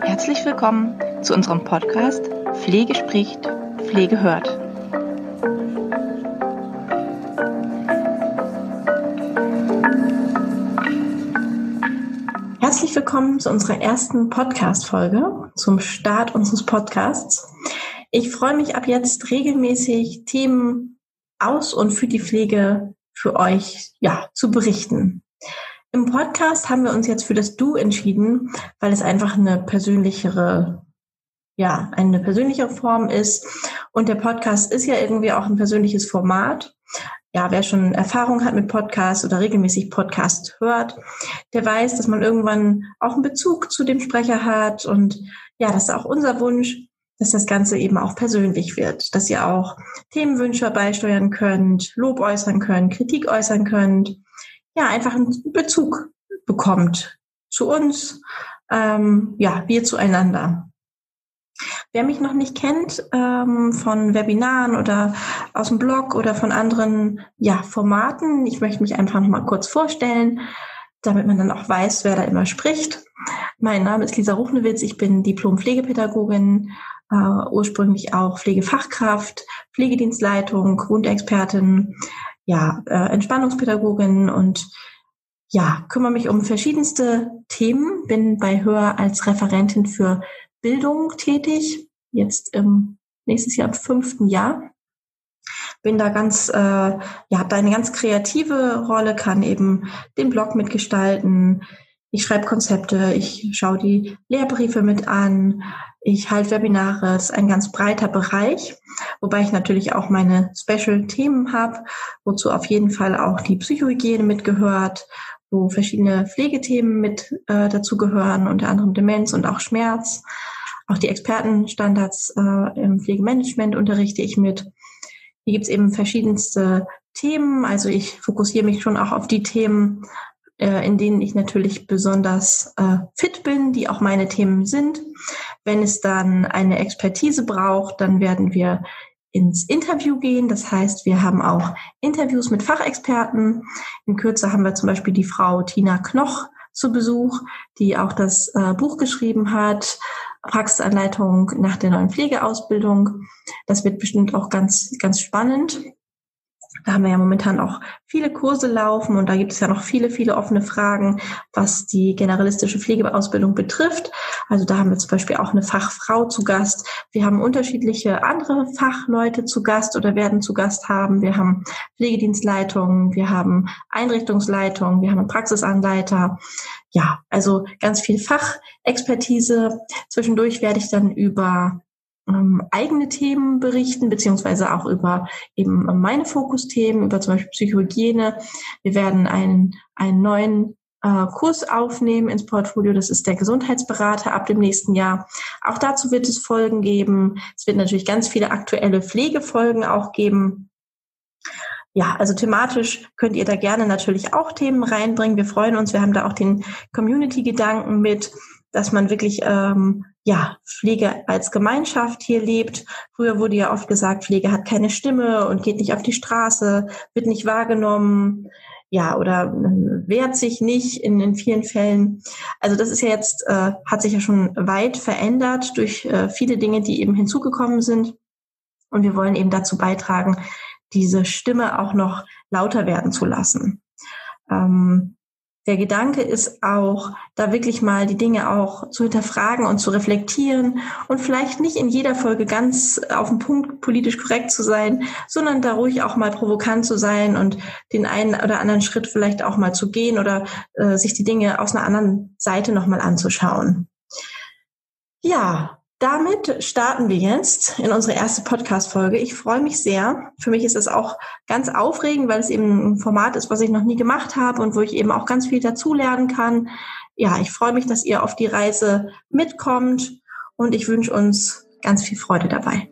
Herzlich willkommen zu unserem Podcast Pflege spricht, Pflege hört. Herzlich willkommen zu unserer ersten Podcast-Folge, zum Start unseres Podcasts. Ich freue mich ab jetzt regelmäßig Themen aus und für die Pflege für euch ja, zu berichten. Im Podcast haben wir uns jetzt für das Du entschieden, weil es einfach eine persönlichere, ja, eine persönlichere Form ist. Und der Podcast ist ja irgendwie auch ein persönliches Format. Ja, wer schon Erfahrung hat mit Podcasts oder regelmäßig Podcasts hört, der weiß, dass man irgendwann auch einen Bezug zu dem Sprecher hat. Und ja, das ist auch unser Wunsch, dass das Ganze eben auch persönlich wird, dass ihr auch Themenwünsche beisteuern könnt, Lob äußern könnt, Kritik äußern könnt, ja, einfach einen Bezug bekommt zu uns, ähm, ja, wir zueinander. Wer mich noch nicht kennt ähm, von Webinaren oder aus dem Blog oder von anderen ja, Formaten, ich möchte mich einfach noch mal kurz vorstellen, damit man dann auch weiß, wer da immer spricht. Mein Name ist Lisa Ruchnewitz, ich bin Diplom-Pflegepädagogin, äh, ursprünglich auch Pflegefachkraft, Pflegedienstleitung, Wundexpertin, ja, äh, Entspannungspädagogin und ja, kümmere mich um verschiedenste Themen, bin bei Hör als Referentin für Bildung tätig, jetzt im nächstes Jahr im fünften Jahr. Bin da ganz, äh, ja, habe da eine ganz kreative Rolle, kann eben den Blog mitgestalten, ich schreibe Konzepte, ich schaue die Lehrbriefe mit an, ich halte Webinare, das ist ein ganz breiter Bereich, wobei ich natürlich auch meine Special-Themen habe, wozu auf jeden Fall auch die Psychohygiene mitgehört, wo verschiedene Pflegethemen mit äh, dazu gehören, unter anderem Demenz und auch Schmerz. Auch die Expertenstandards äh, im Pflegemanagement unterrichte ich mit. Hier gibt's eben verschiedenste Themen. Also ich fokussiere mich schon auch auf die Themen, äh, in denen ich natürlich besonders äh, fit bin, die auch meine Themen sind. Wenn es dann eine Expertise braucht, dann werden wir ins Interview gehen. Das heißt, wir haben auch Interviews mit Fachexperten. In Kürze haben wir zum Beispiel die Frau Tina Knoch zu Besuch, die auch das äh, Buch geschrieben hat, Praxisanleitung nach der neuen Pflegeausbildung. Das wird bestimmt auch ganz, ganz spannend. Da haben wir ja momentan auch viele Kurse laufen und da gibt es ja noch viele, viele offene Fragen, was die generalistische Pflegeausbildung betrifft. Also da haben wir zum Beispiel auch eine Fachfrau zu Gast. Wir haben unterschiedliche andere Fachleute zu Gast oder werden zu Gast haben. Wir haben Pflegedienstleitungen, wir haben Einrichtungsleitungen, wir haben einen Praxisanleiter. Ja, also ganz viel Fachexpertise. Zwischendurch werde ich dann über ähm, eigene Themen berichten, beziehungsweise auch über eben meine Fokusthemen, über zum Beispiel Psychohygiene. Wir werden einen, einen neuen äh, Kurs aufnehmen ins Portfolio. Das ist der Gesundheitsberater ab dem nächsten Jahr. Auch dazu wird es Folgen geben. Es wird natürlich ganz viele aktuelle Pflegefolgen auch geben. Ja, also thematisch könnt ihr da gerne natürlich auch Themen reinbringen. Wir freuen uns. Wir haben da auch den Community-Gedanken mit dass man wirklich ähm, ja Pflege als Gemeinschaft hier lebt. Früher wurde ja oft gesagt, Pflege hat keine Stimme und geht nicht auf die Straße, wird nicht wahrgenommen, ja oder äh, wehrt sich nicht in, in vielen Fällen. Also das ist ja jetzt äh, hat sich ja schon weit verändert durch äh, viele Dinge, die eben hinzugekommen sind. Und wir wollen eben dazu beitragen, diese Stimme auch noch lauter werden zu lassen. Ähm, der Gedanke ist auch, da wirklich mal die Dinge auch zu hinterfragen und zu reflektieren und vielleicht nicht in jeder Folge ganz auf den Punkt politisch korrekt zu sein, sondern da ruhig auch mal provokant zu sein und den einen oder anderen Schritt vielleicht auch mal zu gehen oder äh, sich die Dinge aus einer anderen Seite nochmal anzuschauen. Ja, damit starten wir jetzt in unsere erste Podcast-Folge. Ich freue mich sehr. Für mich ist es auch ganz aufregend, weil es eben ein Format ist, was ich noch nie gemacht habe und wo ich eben auch ganz viel dazulernen kann. Ja, ich freue mich, dass ihr auf die Reise mitkommt und ich wünsche uns ganz viel Freude dabei.